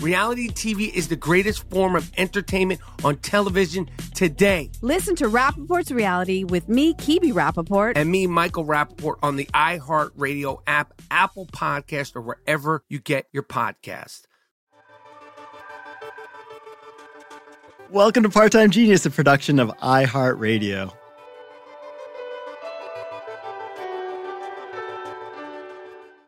Reality TV is the greatest form of entertainment on television today. Listen to Rapaport's Reality with me, Kebby Rapaport. And me, Michael Rapaport, on the iHeartRadio app, Apple Podcast, or wherever you get your podcast. Welcome to Part Time Genius, a production of iHeartRadio.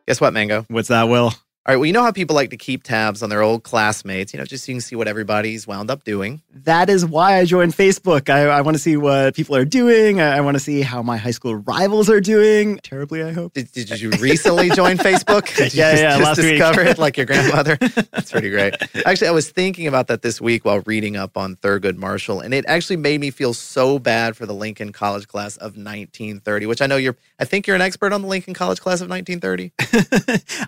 Guess what, Mango? What's that, Will? All right, well, you know how people like to keep tabs on their old classmates, you know, just so you can see what everybody's wound up doing. That is why I joined Facebook. I, I want to see what people are doing. I, I want to see how my high school rivals are doing. Terribly, I hope. Did, did you recently join Facebook? Did Yeah, just, yeah, just last week. it like your grandmother? That's pretty great. Actually, I was thinking about that this week while reading up on Thurgood Marshall, and it actually made me feel so bad for the Lincoln College class of 1930, which I know you're, I think you're an expert on the Lincoln College class of 1930.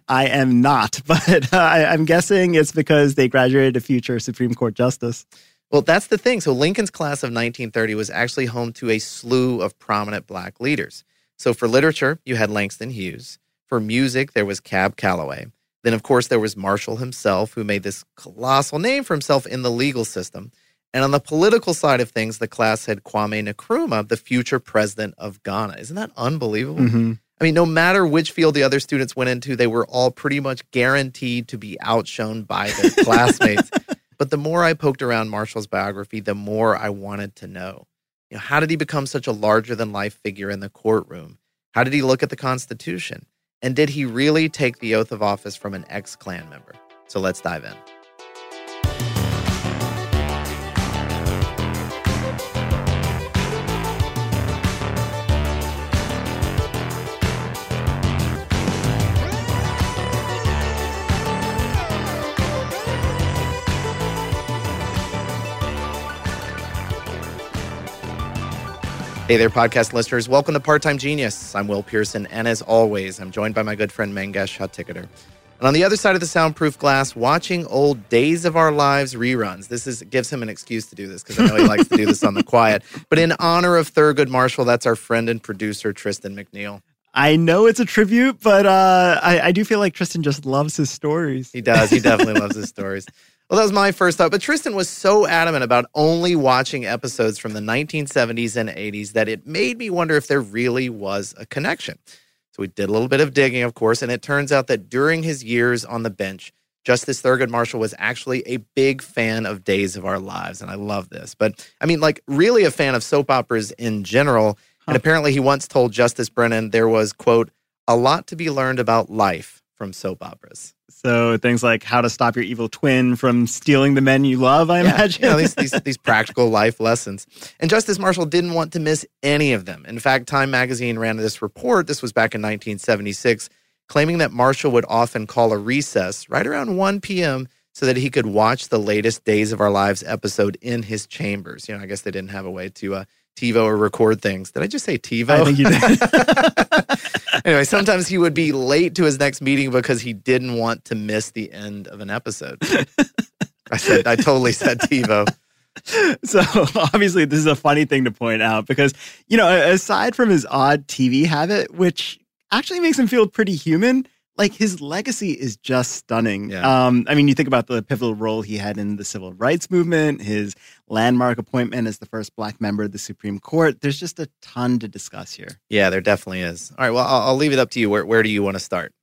I am not, but uh, I, I'm guessing it's because they graduated a future Supreme Court justice. Well, that's the thing. So Lincoln's class of 1930 was actually home to a slew of prominent black leaders. So for literature, you had Langston Hughes. For music, there was Cab Calloway. Then, of course, there was Marshall himself, who made this colossal name for himself in the legal system. And on the political side of things, the class had Kwame Nkrumah, the future president of Ghana. Isn't that unbelievable? Mhm. I mean, no matter which field the other students went into, they were all pretty much guaranteed to be outshone by their classmates. But the more I poked around Marshall's biography, the more I wanted to know. You know, how did he become such a larger than life figure in the courtroom? How did he look at the Constitution? And did he really take the oath of office from an ex Klan member? So let's dive in. Hey there, podcast listeners. Welcome to Part Time Genius. I'm Will Pearson, and as always, I'm joined by my good friend Mangesh Hattikudur. And on the other side of the soundproof glass, watching old Days of Our Lives reruns. This is gives him an excuse to do this because I know he likes to do this on the quiet. But in honor of Thurgood Marshall, that's our friend and producer Tristan McNeil. I know it's a tribute, but uh, I, I do feel like Tristan just loves his stories. He does. He definitely loves his stories. Well, that was my first thought. But Tristan was so adamant about only watching episodes from the 1970s and 80s that it made me wonder if there really was a connection. So we did a little bit of digging, of course, and it turns out that during his years on the bench, Justice Thurgood Marshall was actually a big fan of Days of Our Lives. And I love this. But I mean, like, really a fan of soap operas in general. And apparently, he once told Justice Brennan there was, quote, a lot to be learned about life from soap operas. So things like how to stop your evil twin from stealing the men you love, I Yeah, imagine. you know, these, these, these practical life lessons. And Justice Marshall didn't want to miss any of them. In fact, Time magazine ran this report, this was back in 1976, claiming that Marshall would often call a recess right around 1 p.m. so that he could watch the latest Days of Our Lives episode in his chambers. You know, I guess they didn't have a way to uh, TiVo or record things. Did I just say TiVo? I think you did. anyway, sometimes he would be late to his next meeting because he didn't want to miss the end of an episode. I said, I totally said TiVo. so obviously this is a funny thing to point out because you know aside from his odd tv habit which actually makes him feel pretty human like his legacy is just stunning. Yeah. Um, I mean, you think about the pivotal role he had in the civil rights movement, his landmark appointment as the first black member of the Supreme Court. There's just a ton to discuss here. Yeah, there definitely is. All right, well, I'll, I'll leave it up to you. Where, where do you want to start?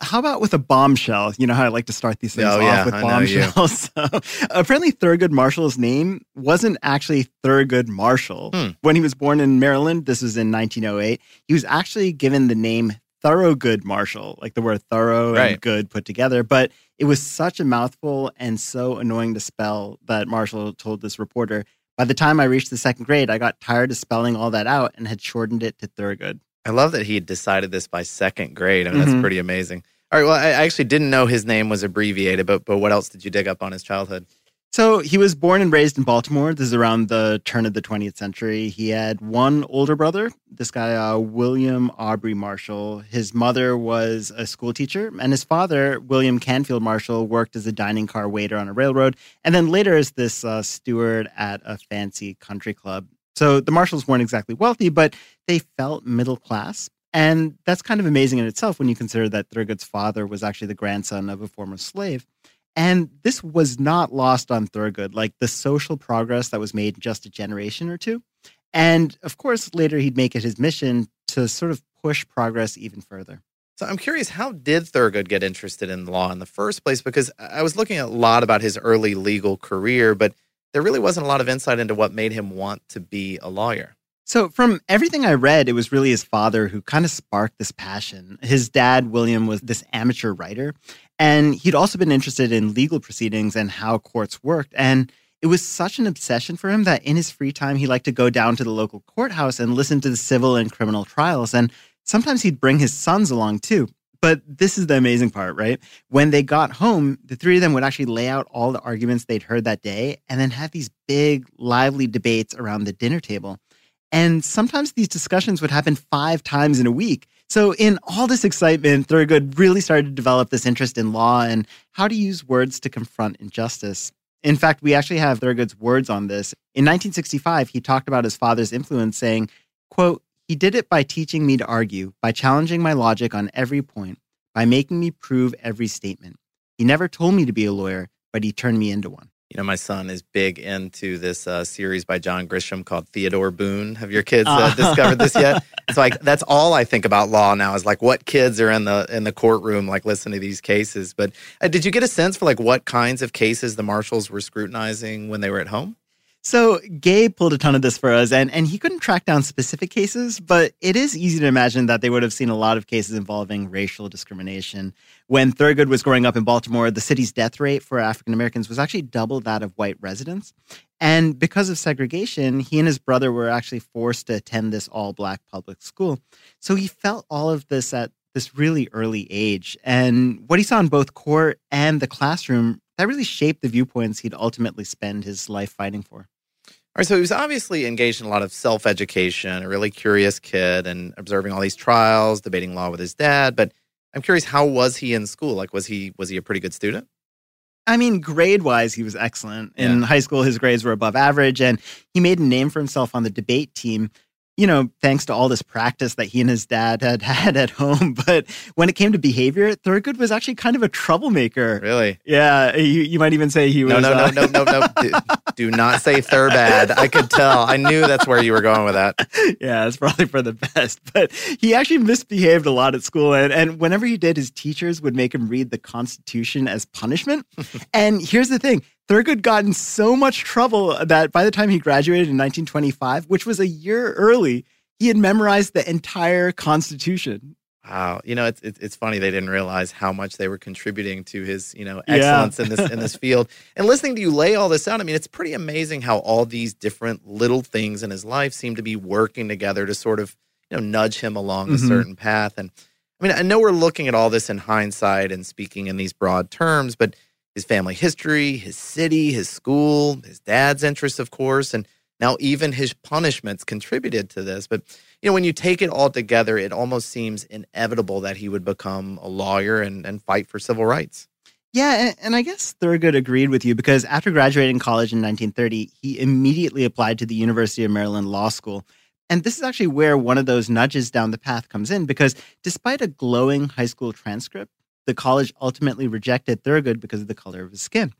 How about with a bombshell? You know how I like to start these things Oh, off yeah, with bombshells. So, apparently, Thurgood Marshall's name wasn't actually Thurgood Marshall. Hmm. When he was born in Maryland, this was in 1908, he was actually given the name Thoroughgood Marshall, like the word thorough Right. and good put together. But it was such a mouthful and so annoying to spell that Marshall told this reporter, by the time I reached the second grade, I got tired of spelling all that out and had shortened it to Thurgood. I love that he had decided this by second grade. I mean, that's Mhm. pretty amazing. All right, well, I actually didn't know his name was abbreviated, but but what else did you dig up on his childhood? So he was born and raised in Baltimore. This is around the turn of the 20th century. He had one older brother, this guy, uh, William Aubrey Marshall. His mother was a school teacher, and his father, William Canfield Marshall, worked as a dining car waiter on a railroad, and then later as this uh, steward at a fancy country club. So the Marshalls weren't exactly wealthy, but they felt middle class. And that's kind of amazing in itself when you consider that Thurgood's father was actually the grandson of a former slave. And this was not lost on Thurgood, like the social progress that was made in just a generation or two. And of course, later he'd make it his mission to sort of push progress even further. So I'm curious, how did Thurgood get interested in law in the first place? Because I was looking a lot about his early legal career, but there really wasn't a lot of insight into what made him want to be a lawyer. So, from everything I read, it was really his father who kind of sparked this passion. His dad, William, was this amateur writer, and he'd also been interested in legal proceedings and how courts worked. And it was such an obsession for him that in his free time, he liked to go down to the local courthouse and listen to the civil and criminal trials. And sometimes he'd bring his sons along too. But this is the amazing part, right? When they got home, the three of them would actually lay out all the arguments they'd heard that day and then have these big, lively debates around the dinner table. And sometimes these discussions would happen five times in a week. So, in all this excitement, Thurgood really started to develop this interest in law and how to use words to confront injustice. In fact, we actually have Thurgood's words on this. In 1965, he talked about his father's influence, saying, quote, he did it by teaching me to argue, by challenging my logic on every point, by making me prove every statement. He never told me to be a lawyer, but he turned me into one. You know, my son is big into this uh, series by John Grisham called Theodore Boone. Have your kids uh, Ah. discovered this yet? It's like that's all I think about law now is like what kids are in the in the courtroom, like listening to these cases. But uh, did you get a sense for like what kinds of cases the marshals were scrutinizing when they were at home? So Gabe pulled a ton of this for us, and, and he couldn't track down specific cases, but it is easy to imagine that they would have seen a lot of cases involving racial discrimination. When Thurgood was growing up in Baltimore, the city's death rate for African Americans was actually double that of white residents. And because of segregation, he and his brother were actually forced to attend this all black public school. So he felt all of this at this really early age. And what he saw in both court and the classroom, that really shaped the viewpoints he'd ultimately spend his life fighting for. All right, so he was obviously engaged in a lot of self education, a really curious kid, and observing all these trials, debating law with his dad. But I'm curious, how was he in school? Like, was he was he a pretty good student? I mean, grade wise, he was excellent. In high school, his grades were above average, and he made a name for himself on the debate team. You know, thanks to all this practice that he and his dad had had at home. But when it came to behavior, Thurgood was actually kind of a troublemaker. Really? Yeah, you, you might even say he was. No, no, no, uh, no, no, no. Do, do not say Thurbad. I could tell. I knew that's where you were going with that. yeah, it's probably for the best. But he actually misbehaved a lot at school. And, and whenever he did, his teachers would make him read the Constitution as punishment. and here's the thing Thurgood got in so much trouble that by the time he graduated in 1925, which was a year early, he had memorized the entire Constitution. Wow, you know, it's, it's it's funny they didn't realize how much they were contributing to his, you know, Yeah. excellence in this in this field. And listening to you lay all this out, I mean, it's pretty amazing how all these different little things in his life seem to be working together to sort of, you know, nudge him along a Mhm. certain path. And I mean, I know we're looking at all this in hindsight and speaking in these broad terms, but his family history, his city, his school, his dad's interests, of course, and now even his punishments contributed to this. But you know, when you take it all together, it almost seems inevitable that he would become a lawyer and, and fight for civil rights. Yeah, and, I guess Thurgood agreed with you because after graduating college in 1930, he immediately applied to the University of Maryland Law School. And this is actually where one of those nudges down the path comes in because despite a glowing high school transcript, the college ultimately rejected Thurgood because of the color of his skin.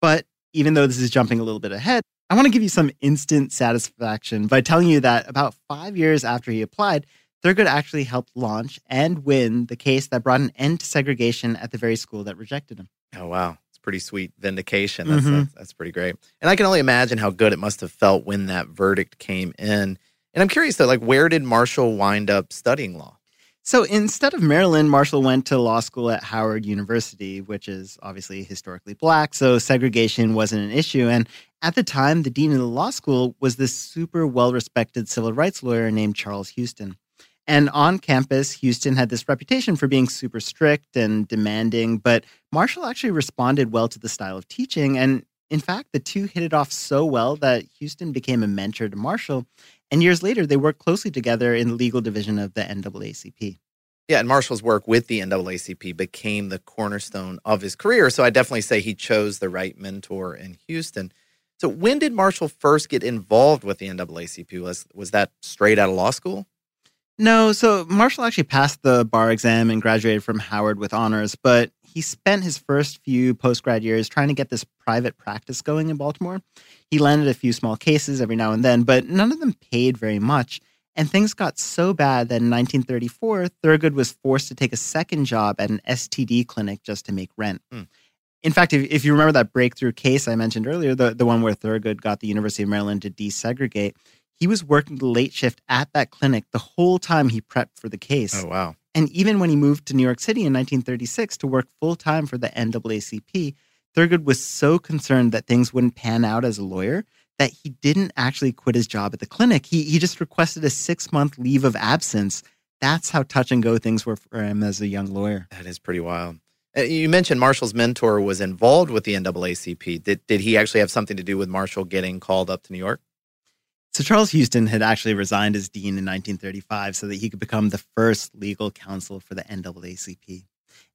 But even though this is jumping a little bit ahead, I want to give you some instant satisfaction by telling you that about five years after he applied, Thurgood actually helped launch and win the case that brought an end to segregation at the very school that rejected him. Oh, wow. It's pretty sweet vindication. That's, mm-hmm. that's, that's pretty great. And I can only imagine how good it must have felt when that verdict came in. And I'm curious though, like, where did Marshall wind up studying law? So instead of Maryland, Marshall went to law school at Howard University, which is obviously historically black, so segregation wasn't an issue. And at the time, the dean of the law school was this super well respected civil rights lawyer named Charles Houston. And on campus, Houston had this reputation for being super strict and demanding, but Marshall actually responded well to the style of teaching. And in fact, the two hit it off so well that Houston became a mentor to Marshall. And years later, they worked closely together in the legal division of the NAACP. Yeah, and Marshall's work with the NAACP became the cornerstone of his career. So I definitely say he chose the right mentor in Houston. So when did Marshall first get involved with the NAACP? Was was that straight out of law school? No, so Marshall actually passed the bar exam and graduated from Howard with honors, but he spent his first few post grad years trying to get this private practice going in Baltimore. He landed a few small cases every now and then, but none of them paid very much. And things got so bad that in 1934, Thurgood was forced to take a second job at an STD clinic just to make rent. Mm. In fact, if, if you remember that breakthrough case I mentioned earlier, the, the one where Thurgood got the University of Maryland to desegregate, he was working the late shift at that clinic the whole time he prepped for the case. Oh, wow. And even when he moved to New York City in 1936 to work full time for the NAACP, Thurgood was so concerned that things wouldn't pan out as a lawyer that he didn't actually quit his job at the clinic. He, he just requested a six month leave of absence. That's how touch and go things were for him as a young lawyer. That is pretty wild. Uh, you mentioned Marshall's mentor was involved with the NAACP. Did, did he actually have something to do with Marshall getting called up to New York? So Charles Houston had actually resigned as dean in 1935 so that he could become the first legal counsel for the NAACP.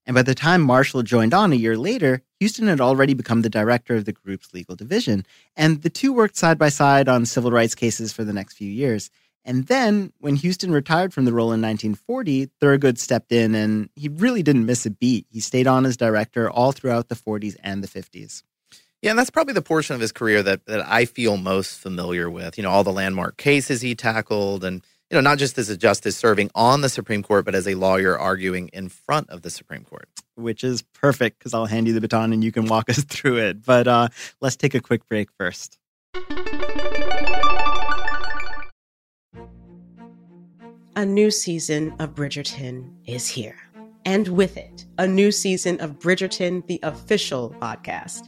And by the time Marshall joined on a year later, Houston had already become the director of the group's legal division. And the two worked side by side on civil rights cases for the next few years. And then, when Houston retired from the role in 1940, Thurgood stepped in and he really didn't miss a beat. He stayed on as director all throughout the 40s and the 50s. Yeah, and that's probably the portion of his career that that I feel most familiar with. You know, all the landmark cases he tackled and you know, not just as a justice serving on the Supreme Court, but as a lawyer arguing in front of the Supreme Court. Which is perfect because I'll hand you the baton and you can walk us through it. But uh, let's take a quick break first. A new season of Bridgerton is here. And with it, a new season of Bridgerton, the official podcast.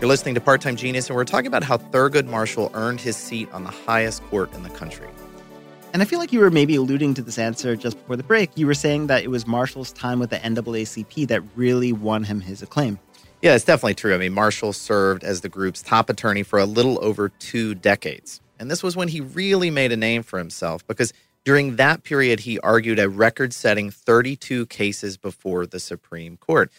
You're listening to Part Time Genius, and we're talking about how Thurgood Marshall earned his seat on the highest court in the country. And I feel like you were maybe alluding to this answer just before the break. You were saying that it was Marshall's time with the NAACP that really won him his acclaim. Yeah, it's definitely true. I mean, Marshall served as the group's top attorney for a little over two decades. And this was when he really made a name for himself because during that period, he argued a record setting 32 cases before the Supreme Court.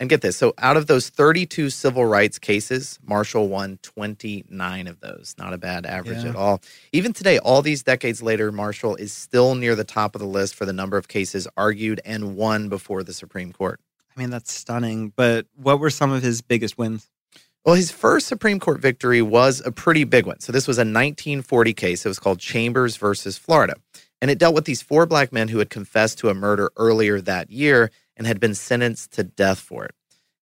And get this so, out of those 32 civil rights cases, Marshall won 29 of those. Not a bad average yeah. at all. Even today, all these decades later, Marshall is still near the top of the list for the number of cases argued and won before the Supreme Court. I mean, that's stunning. But what were some of his biggest wins? Well, his first Supreme Court victory was a pretty big one. So, this was a 1940 case. It was called Chambers versus Florida. And it dealt with these four black men who had confessed to a murder earlier that year and had been sentenced to death for it.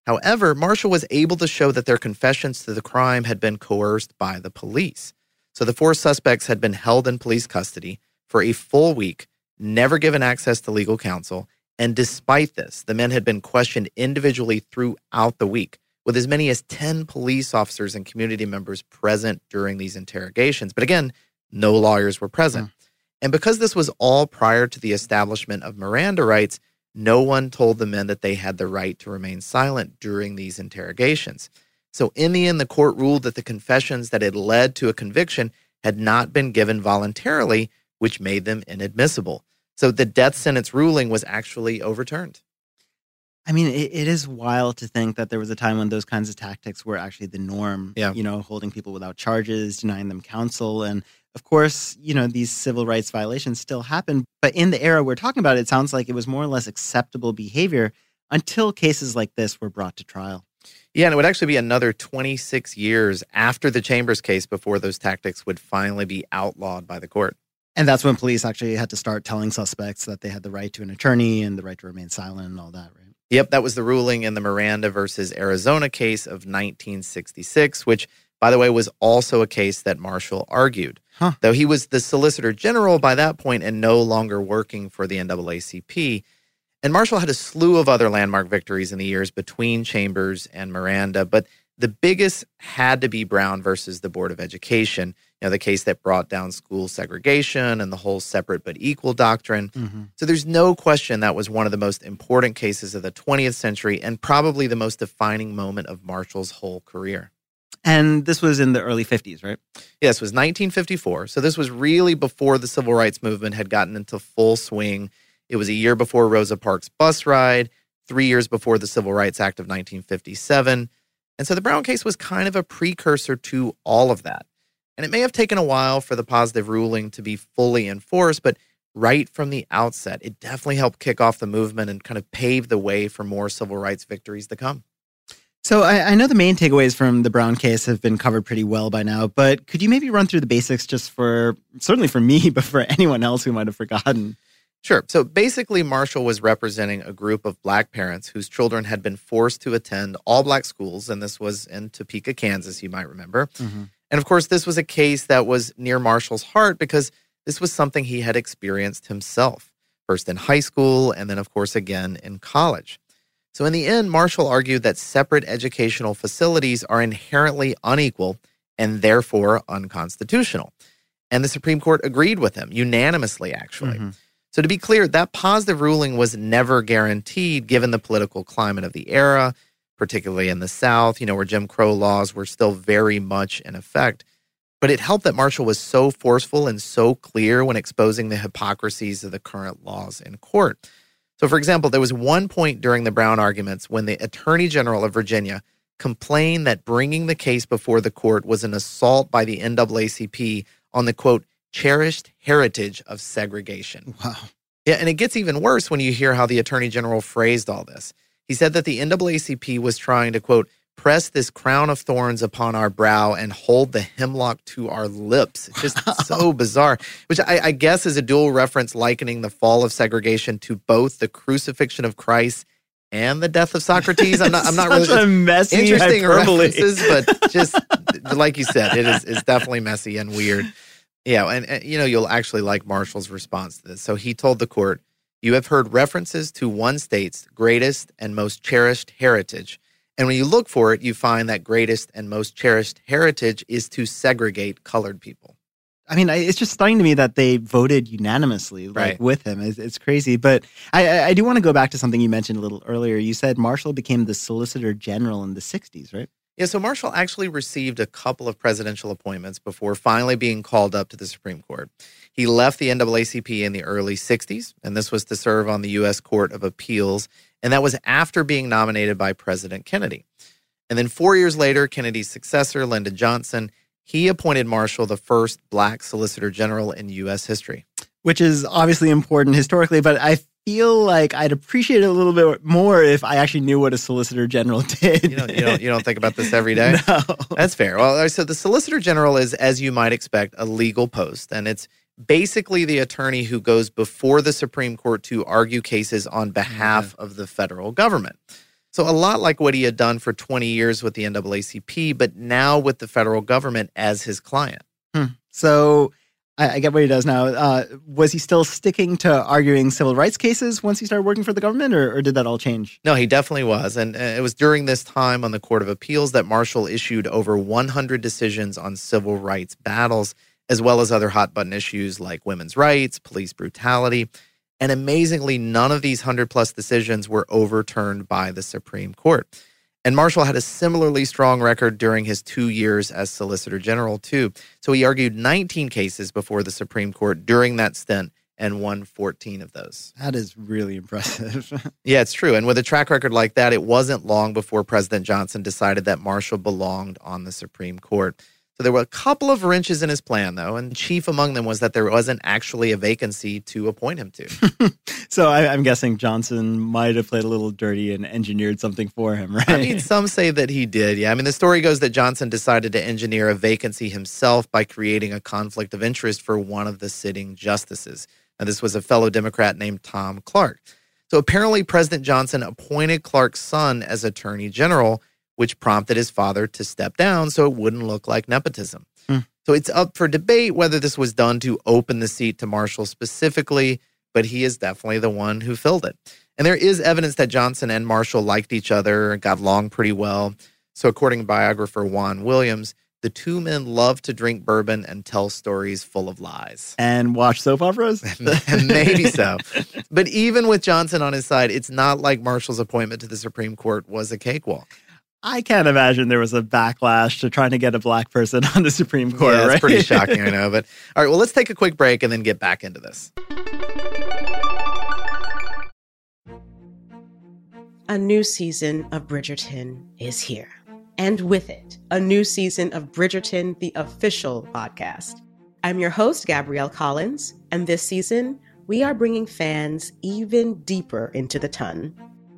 However, Marshall was able to show that their confessions to the crime had been coerced by the police. So the four suspects had been held in police custody for a full week, never given access to legal counsel, and despite this, the men had been questioned individually throughout the week, with as many as 10 police officers and community members present during these interrogations. But again, no lawyers were present. Mm. And because this was all prior to the establishment of Miranda rights, no one told the men that they had the right to remain silent during these interrogations. So, in the end, the court ruled that the confessions that had led to a conviction had not been given voluntarily, which made them inadmissible. So, the death sentence ruling was actually overturned. I mean, it, it is wild to think that there was a time when those kinds of tactics were actually the norm. Yeah. You know, holding people without charges, denying them counsel, and of course, you know, these civil rights violations still happen. But in the era we're talking about, it sounds like it was more or less acceptable behavior until cases like this were brought to trial. Yeah, and it would actually be another 26 years after the Chambers case before those tactics would finally be outlawed by the court. And that's when police actually had to start telling suspects that they had the right to an attorney and the right to remain silent and all that, right? Yep, that was the ruling in the Miranda versus Arizona case of 1966, which, by the way, was also a case that Marshall argued. Huh. Though he was the Solicitor General by that point and no longer working for the NAACP. And Marshall had a slew of other landmark victories in the years between Chambers and Miranda, but the biggest had to be Brown versus the Board of Education, you know, the case that brought down school segregation and the whole separate but equal doctrine. Mm-hmm. So there's no question that was one of the most important cases of the 20th century and probably the most defining moment of Marshall's whole career. And this was in the early 50s, right? Yes, it was 1954. So this was really before the civil rights movement had gotten into full swing. It was a year before Rosa Parks' bus ride, three years before the Civil Rights Act of 1957. And so the Brown case was kind of a precursor to all of that. And it may have taken a while for the positive ruling to be fully enforced, but right from the outset, it definitely helped kick off the movement and kind of pave the way for more civil rights victories to come. So I, I, know the main takeaways from the Brown case have been covered pretty well by now, but could you maybe run through the basics just for certainly for me, but for anyone else who might have forgotten? Sure. So basically, Marshall was representing a group of black parents whose children had been forced to attend all black schools. And this was in Topeka, Kansas, you might remember. Mm-hmm. And of course, this was a case that was near Marshall's heart because this was something he had experienced himself, first in high school and then, of course, again in college. So, in the end, Marshall argued that separate educational facilities are inherently unequal and therefore unconstitutional. And the Supreme Court agreed with him unanimously, actually. Mm-hmm. So, to be clear, that positive ruling was never guaranteed given the political climate of the era, particularly in the South, you know, where Jim Crow laws were still very much in effect. But it helped that Marshall was so forceful and so clear when exposing the hypocrisies of the current laws in court. So, for example, there was one point during the Brown arguments when the Attorney General of Virginia complained that bringing the case before the court was an assault by the NAACP on the quote, cherished heritage of segregation. Wow. Yeah, and it gets even worse when you hear how the Attorney General phrased all this. He said that the NAACP was trying to, quote, press this crown of thorns upon our brow and hold the hemlock to our lips. It's just so bizarre, which I, I, guess is a dual reference likening the fall of segregation to both the crucifixion of Christ and the death of Socrates. I'm not, I'm not really a messy interesting hyperbole. references, but just like you said, it is it's definitely messy and weird. Yeah, and, and you know you'll actually like Marshall's response to this. So he told the court, "You have heard references to one state's greatest and most cherished heritage." And when you look for it, you find that greatest and most cherished heritage is to segregate colored people. I mean, it's just stunning to me that they voted unanimously, like Right. with him. It's, it's crazy, but I, I- I do want to go back to something you mentioned a little earlier. You said Marshall became the Solicitor General in the '60s, right? Yeah, so Marshall actually received a couple of presidential appointments before finally being called up to the Supreme Court. He left the NAACP in the early 60s, and this was to serve on the U.S. Court of Appeals, and that was after being nominated by President Kennedy. And then four years later, Kennedy's successor, Lyndon Johnson, he appointed Marshall the first black Solicitor General in U.S. history. Which is obviously important historically, but I feel like I'd appreciate it a little bit more if I actually knew what a Solicitor General did. You don't, you don't, you don't think about this every day? No. That's fair. Well, so the Solicitor General is, as you might expect, a legal post, and it's basically the attorney who goes before the Supreme Court to argue cases on behalf of the federal government. So, a lot like what he had done for 20 years with the NAACP, but now with the federal government as his client. So I, I get what he does now. Uh, was he still sticking to arguing civil rights cases once he started working for the government, or, or did that all change? No, he definitely was. And uh, it was during this time on the Court of Appeals that Marshall issued over 100 decisions on civil rights battles, as well as other hot button issues like women's rights, police brutality. And amazingly, none of these 100 plus decisions were overturned by the Supreme Court. And Marshall had a similarly strong record during his two years as Solicitor General, too. So he argued 19 cases before the Supreme Court during that stint and won 14 of those. That is really impressive. Yeah, it's true. And with a track record like that, it wasn't long before President Johnson decided that Marshall belonged on the Supreme Court. So there were a couple of wrenches in his plan, though, and chief among them was that there wasn't actually a vacancy to appoint him to. so I, I'm guessing Johnson might have played a little dirty and engineered something for him, right? I mean, some say that he did. Yeah. I mean, the story goes that Johnson decided to engineer a vacancy himself by creating a conflict of interest for one of the sitting justices. Now, this was a fellow Democrat named Tom Clark. So apparently, President Johnson appointed Clark's son as Attorney General, which prompted his father to step down so it wouldn't look like nepotism. Hmm. So it's up for debate whether this was done to open the seat to Marshall specifically, but he is definitely the one who filled it. And there is evidence that Johnson and Marshall liked each other and got along pretty well. So, according to biographer Juan Williams, the two men love to drink bourbon and tell stories full of lies. and watch soap operas. Maybe so. But even with Johnson on his side, it's not like Marshall's appointment to the Supreme Court was a cakewalk. I can't imagine there was a backlash to trying to get a black person on the Supreme Court. yeah, right? it's pretty shocking, I know. But all right, well, let's take a quick break and then get back into this. A new season of Bridgerton is here. And with it, a new season of Bridgerton, the official podcast. I'm your host, Gabrielle Collins, and this season, we are bringing fans even deeper into the ton.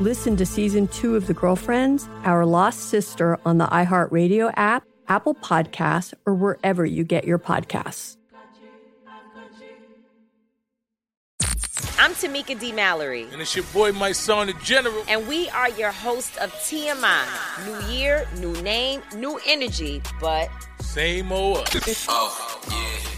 Listen to season two of The Girlfriends, Our Lost Sister on the iHeartRadio app, Apple Podcasts, or wherever you get your podcasts. I'm Tamika D. Mallory. And it's your boy, Mysonne, the General. And we are your hosts of TMI. New year, new name, new energy, but same old. oh, yeah.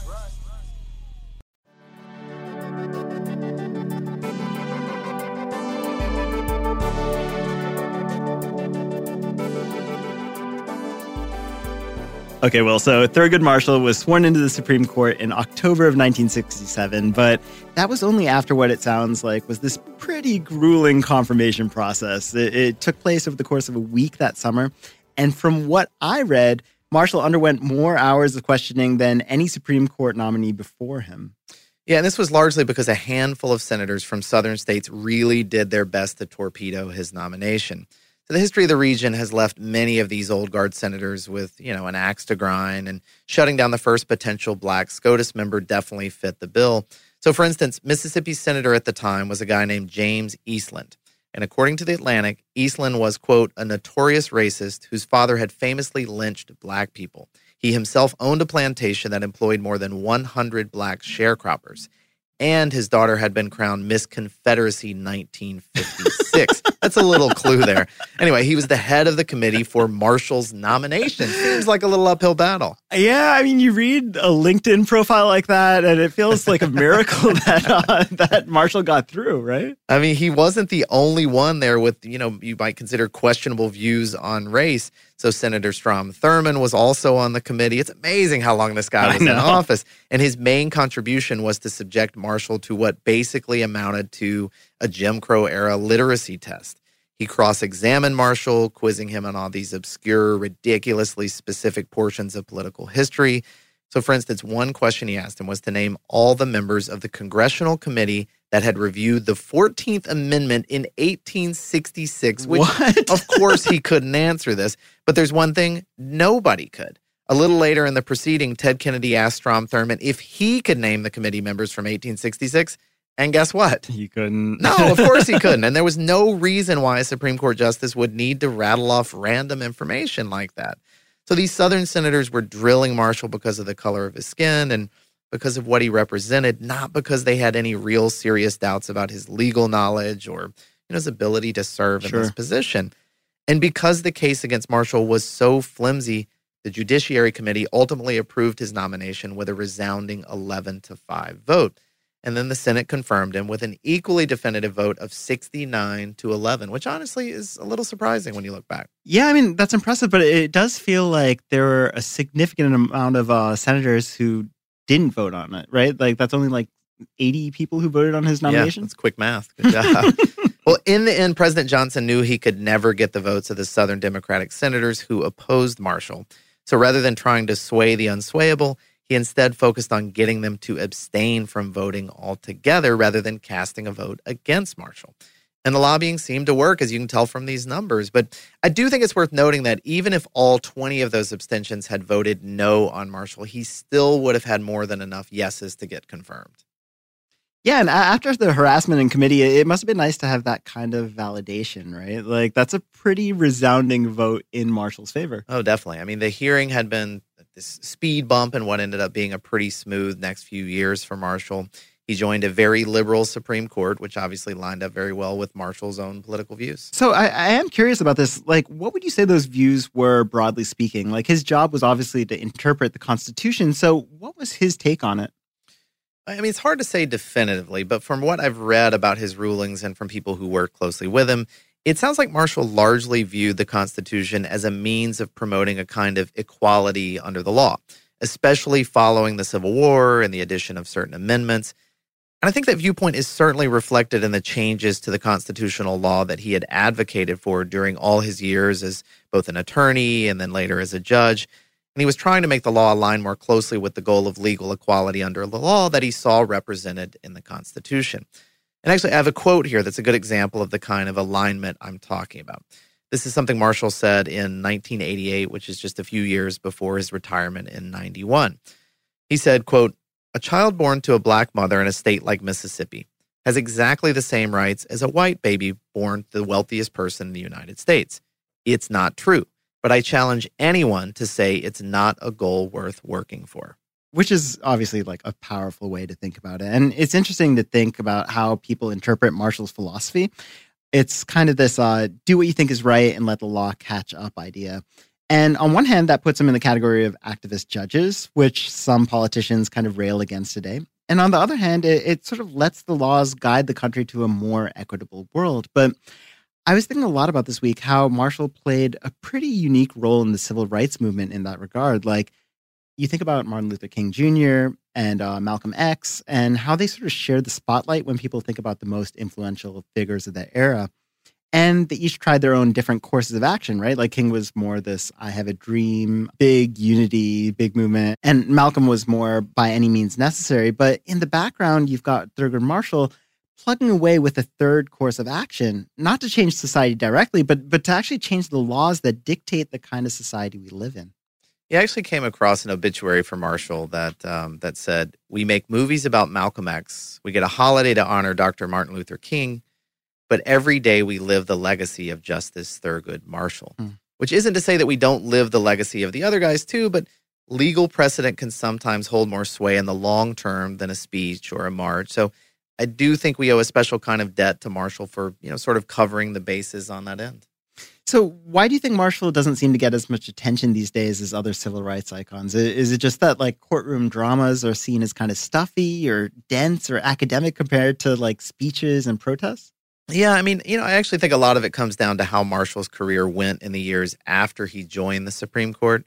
Okay, well, so Thurgood Marshall was sworn into the Supreme Court in October of 1967, but that was only after what it sounds like was this pretty grueling confirmation process. It, it, took place over the course of a week that summer. And from what I read, Marshall underwent more hours of questioning than any Supreme Court nominee before him. Yeah, and this was largely because a handful of senators from southern states really did their best to torpedo his nomination. The history of the region has left many of these old guard senators with, you know, an axe to grind, and shutting down the first potential black SCOTUS member definitely fit the bill. So, for instance, Mississippi's senator at the time was a guy named James Eastland. And according to the Atlantic, Eastland was, quote, a notorious racist whose father had famously lynched black people. He himself owned a plantation that employed more than 100 black sharecroppers and his daughter had been crowned Miss Confederacy 1956. That's a little clue there. Anyway, he was the head of the committee for Marshall's nomination. Seems like a little uphill battle. Yeah, I mean, you read a LinkedIn profile like that, and it feels like a miracle that uh, that Marshall got through, right? I mean, he wasn't the only one there with you know you might consider questionable views on race. So Senator Strom Thurmond was also on the committee. It's amazing how long this guy was in office. And his main contribution was to subject Marshall to what basically amounted to a Jim Crow era literacy test. He cross examined Marshall, quizzing him on all these obscure, ridiculously specific portions of political history. So, for instance, one question he asked him was to name all the members of the congressional committee that had reviewed the 14th Amendment in 1866, which, what? of course, he couldn't answer this. But there's one thing nobody could. A little later in the proceeding, Ted Kennedy asked Strom Thurmond if he could name the committee members from 1866, And guess what? He couldn't. No, of course he couldn't. And there was no reason why a Supreme Court justice would need to rattle off random information like that. So these Southern senators were drilling Marshall because of the color of his skin and because of what he represented, not because they had any real serious doubts about his legal knowledge or you know, his ability to serve Sure. in this position. And because the case against Marshall was so flimsy, the Judiciary Committee ultimately approved his nomination with a resounding 11 to 5 vote. And then the Senate confirmed him with an equally definitive vote of 69 to 11, which honestly is a little surprising when you look back. Yeah, I mean that's impressive, but it does feel like there were a significant amount of uh, senators who didn't vote on it, right? Like that's only like eighty people who voted on his nomination. Yeah, that's quick math. Good job. well, in the end, President Johnson knew he could never get the votes of the Southern Democratic senators who opposed Marshall. So rather than trying to sway the unswayable, he instead focused on getting them to abstain from voting altogether rather than casting a vote against Marshall. And the lobbying seemed to work, as you can tell from these numbers. But I do think it's worth noting that even if all 20 of those abstentions had voted no on Marshall, he still would have had more than enough yeses to get confirmed. Yeah, and after the harassment in committee, it must have been nice to have that kind of validation, right? Like that's a pretty resounding vote in Marshall's favor. Oh, definitely. I mean, the hearing had been this speed bump in what ended up being a pretty smooth next few years for Marshall. He joined a very liberal Supreme Court, which obviously lined up very well with Marshall's own political views. So I, I am curious about this. Like, what would you say those views were broadly speaking? Like, his job was obviously to interpret the Constitution. So, what was his take on it? I mean, it's hard to say definitively, but from what I've read about his rulings and from people who work closely with him, it sounds like Marshall largely viewed the Constitution as a means of promoting a kind of equality under the law, especially following the Civil War and the addition of certain amendments. And I think that viewpoint is certainly reflected in the changes to the constitutional law that he had advocated for during all his years as both an attorney and then later as a judge. And he was trying to make the law align more closely with the goal of legal equality under the law that he saw represented in the Constitution. And actually, I have a quote here that's a good example of the kind of alignment I'm talking about. This is something Marshall said in 1988, which is just a few years before his retirement in 91. He said, quote, a child born to a black mother in a state like Mississippi has exactly the same rights as a white baby born to the wealthiest person in the United States. It's not true, but I challenge anyone to say it's not a goal worth working for. Which is obviously like a powerful way to think about it. And it's interesting to think about how people interpret Marshall's philosophy. It's kind of this uh, do what you think is right and let the law catch up idea. And on one hand, that puts him in the category of activist judges, which some politicians kind of rail against today. And on the other hand, it, it sort of lets the laws guide the country to a more equitable world. But I was thinking a lot about this week how Marshall played a pretty unique role in the civil rights movement in that regard. Like, you think about Martin Luther King Jr. and uh, Malcolm X and how they sort of shared the spotlight when people think about the most influential figures of that era. And they each tried their own different courses of action, right? Like King was more this I have a dream, big unity, big movement. And Malcolm was more by any means necessary. But in the background, you've got Thurgood Marshall plugging away with a third course of action, not to change society directly, but but to actually change the laws that dictate the kind of society we live in. He actually came across an obituary for Marshall that um, that said, "We make movies about Malcolm X. We get a holiday to honor Dr. Martin Luther King, but every day we live the legacy of Justice Thurgood Marshall." Mm. Which isn't to say that we don't live the legacy of the other guys too, but legal precedent can sometimes hold more sway in the long term than a speech or a march. So I do think we owe a special kind of debt to Marshall for you know sort of covering the bases on that end. So, why do you think Marshall doesn't seem to get as much attention these days as other civil rights icons? Is it just that like courtroom dramas are seen as kind of stuffy or dense or academic compared to like speeches and protests? Yeah, I mean, you know, I actually think a lot of it comes down to how Marshall's career went in the years after he joined the Supreme Court.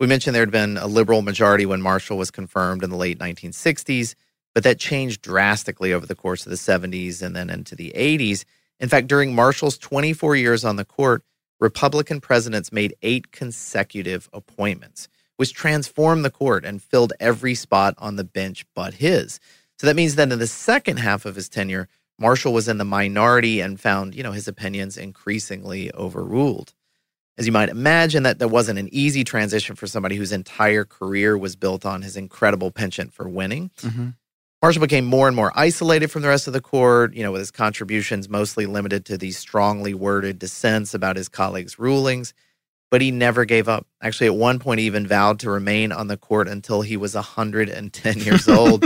We mentioned there had been a liberal majority when Marshall was confirmed in the late 1960s, but that changed drastically over the course of the 70s and then into the 80s. In fact, during Marshall's 24 years on the court, Republican presidents made eight consecutive appointments, which transformed the court and filled every spot on the bench but his. So that means that in the second half of his tenure, Marshall was in the minority and found, you know, his opinions increasingly overruled. As you might imagine, that that wasn't an easy transition for somebody whose entire career was built on his incredible penchant for winning. Mm-hmm. Marshall became more and more isolated from the rest of the court, you know, with his contributions mostly limited to these strongly worded dissents about his colleagues' rulings. But he never gave up. Actually, at one point, he even vowed to remain on the court until he was 110 years old.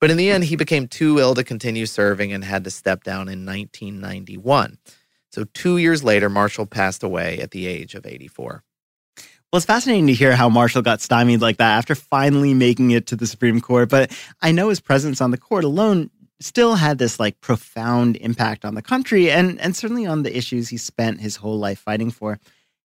but in the end, he became too ill to continue serving and had to step down in 1991. So, two years later, Marshall passed away at the age of 84. Well, it's fascinating to hear how Marshall got stymied like that after finally making it to the Supreme Court. But I know his presence on the court alone still had this like profound impact on the country and, and certainly on the issues he spent his whole life fighting for.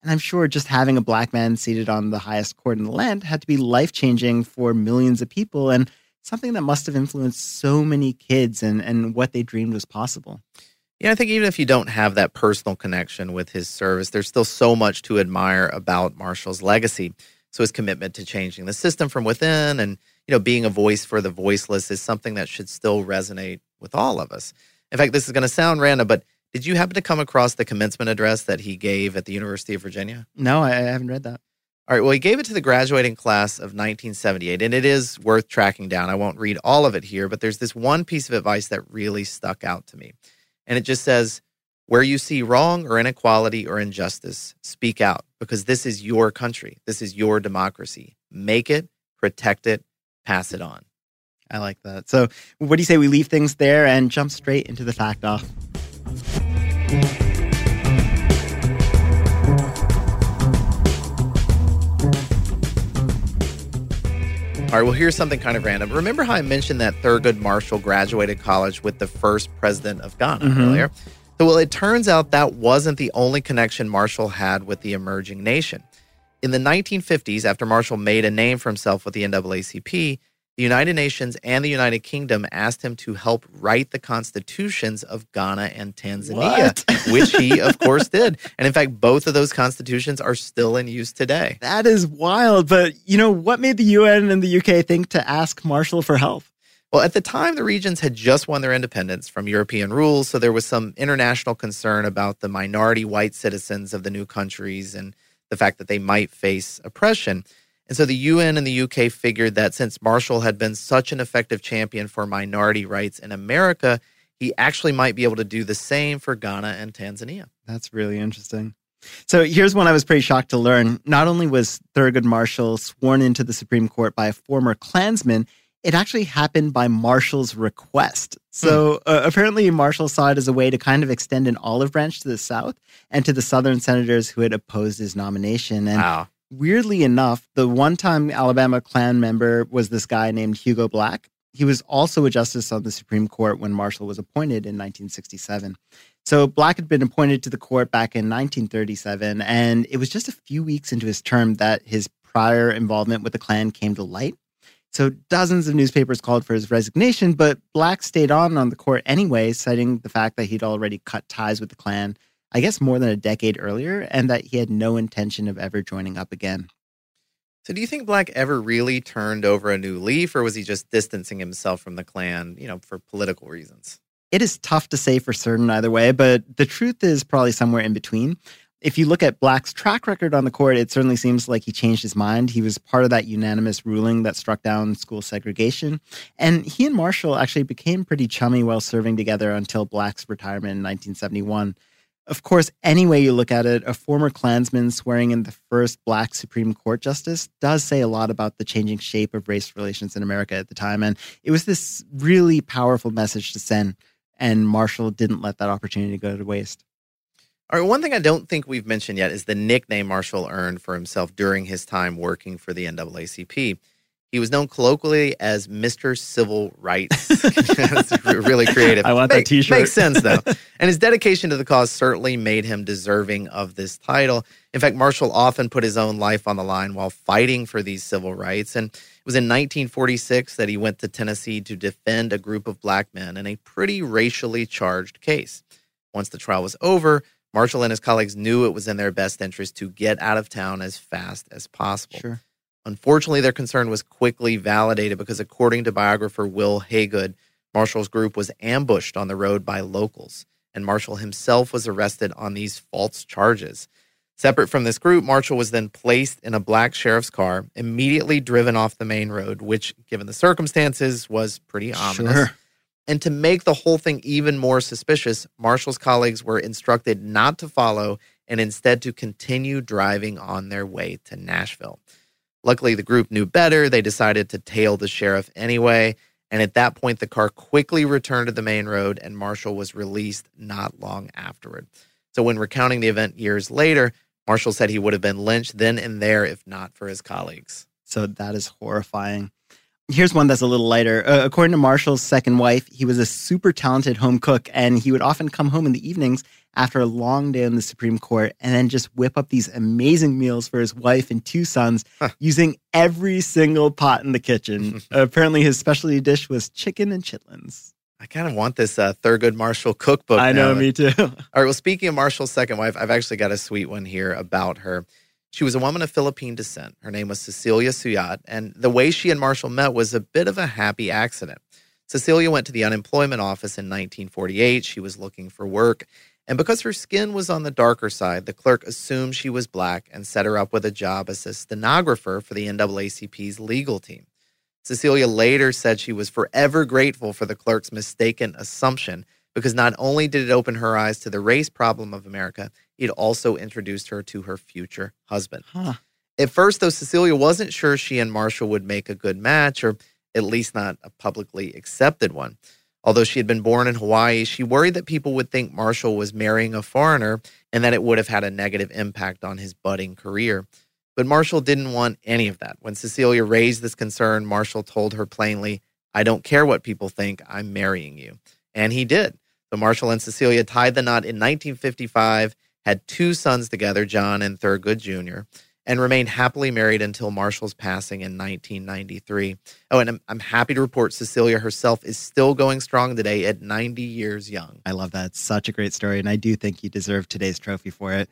And I'm sure just having a black man seated on the highest court in the land had to be life changing for millions of people and something that must have influenced so many kids and, and what they dreamed was possible. Yeah, I think even if you don't have that personal connection with his service, there's still so much to admire about Marshall's legacy. So his commitment to changing the system from within and you know being a voice for the voiceless is something that should still resonate with all of us. In fact, this is going to sound random, but did you happen to come across the commencement address that he gave at the University of Virginia? No, I haven't read that. All right, well, he gave it to the graduating class of 1978, and it is worth tracking down. I won't read all of it here, but there's this one piece of advice that really stuck out to me. And it just says, where you see wrong or inequality or injustice, speak out because this is your country. This is your democracy. Make it, protect it, pass it on. I like that. So, what do you say we leave things there and jump straight into the fact off? All right, well, here's something kind of random. Remember how I mentioned that Thurgood Marshall graduated college with the first president of Ghana mm-hmm. earlier? So, well, it turns out that wasn't the only connection Marshall had with the emerging nation. In the 1950s, after Marshall made a name for himself with the NAACP, the United Nations and the United Kingdom asked him to help write the constitutions of Ghana and Tanzania, which he, of course, did. And in fact, both of those constitutions are still in use today. That is wild. But, you know, what made the UN and the UK think to ask Marshall for help? Well, at the time, the regions had just won their independence from European rule. So there was some international concern about the minority white citizens of the new countries and the fact that they might face oppression. And so the UN and the UK figured that since Marshall had been such an effective champion for minority rights in America, he actually might be able to do the same for Ghana and Tanzania. That's really interesting. So here's one I was pretty shocked to learn. Not only was Thurgood Marshall sworn into the Supreme Court by a former Klansman, it actually happened by Marshall's request. So hmm. uh, apparently, Marshall saw it as a way to kind of extend an olive branch to the South and to the Southern senators who had opposed his nomination. And wow weirdly enough, the one time Alabama Klan member was this guy named Hugo Black. He was also a justice on the Supreme Court when Marshall was appointed in 1967. So Black had been appointed to the court back in 1937, and it was just a few weeks into his term that his prior involvement with the Klan came to light. So dozens of newspapers called for his resignation, but Black stayed on on the court anyway, citing the fact that he'd already cut ties with the Klan I guess more than a decade earlier, and that he had no intention of ever joining up again. So, do you think Black ever really turned over a new leaf, or was he just distancing himself from the Klan, you know, for political reasons? It is tough to say for certain either way, but the truth is probably somewhere in between. If you look at Black's track record on the court, it certainly seems like he changed his mind. He was part of that unanimous ruling that struck down school segregation. And he and Marshall actually became pretty chummy while serving together until Black's retirement in 1971. Of course, any way you look at it, a former Klansman swearing in the first black Supreme Court justice does say a lot about the changing shape of race relations in America at the time. And it was this really powerful message to send. And Marshall didn't let that opportunity go to waste. All right, one thing I don't think we've mentioned yet is the nickname Marshall earned for himself during his time working for the NAACP. He was known colloquially as Mr. Civil Rights. That's really creative. I want Make, that t-shirt. Makes sense though. and his dedication to the cause certainly made him deserving of this title. In fact, Marshall often put his own life on the line while fighting for these civil rights. And it was in 1946 that he went to Tennessee to defend a group of black men in a pretty racially charged case. Once the trial was over, Marshall and his colleagues knew it was in their best interest to get out of town as fast as possible. Sure. Unfortunately, their concern was quickly validated because, according to biographer Wil Haygood, Marshall's group was ambushed on the road by locals, and Marshall himself was arrested on these false charges. Separate from this group, Marshall was then placed in a black sheriff's car, immediately driven off the main road, which, given the circumstances, was pretty ominous. Sure. And to make the whole thing even more suspicious, Marshall's colleagues were instructed not to follow and instead to continue driving on their way to Nashville. Luckily, the group knew better. They decided to tail the sheriff anyway. And at that point, the car quickly returned to the main road and Marshall was released not long afterward. So, when recounting the event years later, Marshall said he would have been lynched then and there if not for his colleagues. So that is horrifying. Here's one that's a little lighter. Uh, according to Marshall's second wife, he was a super talented home cook, and he would often come home in the evenings after a long day in the Supreme Court and then just whip up these amazing meals for his wife and two sons huh. using every single pot in the kitchen. apparently, his specialty dish was chicken and chitlins. I kind of want this uh, Thurgood Marshall cookbook. I know, now. me too. All right. Well, speaking of Marshall's second wife, I've actually got a sweet one here about her. She was a woman of Philippine descent. Her name was Cecilia Suyat, and the way she and Marshall met was a bit of a happy accident. Cecilia went to the unemployment office in 1948. She was looking for work, and because her skin was on the darker side, the clerk assumed she was black and set her up with a job as a stenographer for the NAACP's legal team. Cecilia later said she was forever grateful for the clerk's mistaken assumption because not only did it open her eyes to the race problem of America, it also introduced her to her future husband. Huh. At first, though, Cecilia wasn't sure she and Marshall would make a good match, or at least not a publicly accepted one. Although she had been born in Hawaii, she worried that people would think Marshall was marrying a foreigner and that it would have had a negative impact on his budding career. But Marshall didn't want any of that. When Cecilia raised this concern, Marshall told her plainly, I don't care what people think, I'm marrying you. And he did. So Marshall and Cecilia tied the knot in 1955 had two sons together, John and Thurgood Jr., and remained happily married until Marshall's passing in 1993. Oh, and I'm, I'm happy to report Cecilia herself is still going strong today at 90 years young. I love that. Such a great story, and I do think you deserve today's trophy for it.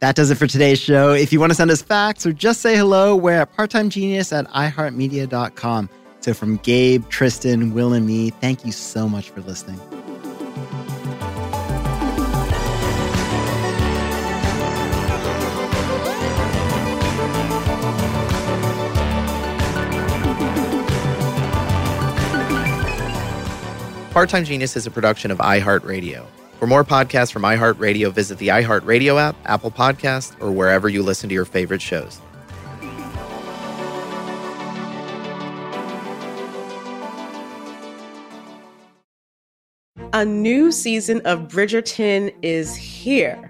That does it for today's show. If you want to send us facts or just say hello, we're at parttimegenius at iheartmedia.com. So from Gabe, Tristan, Will, and me, thank you so much for listening. Part Time Genius is a production of iHeartRadio. For more podcasts from iHeartRadio, visit the iHeartRadio app, Apple Podcast, or wherever you listen to your favorite shows. A new season of Bridgerton is here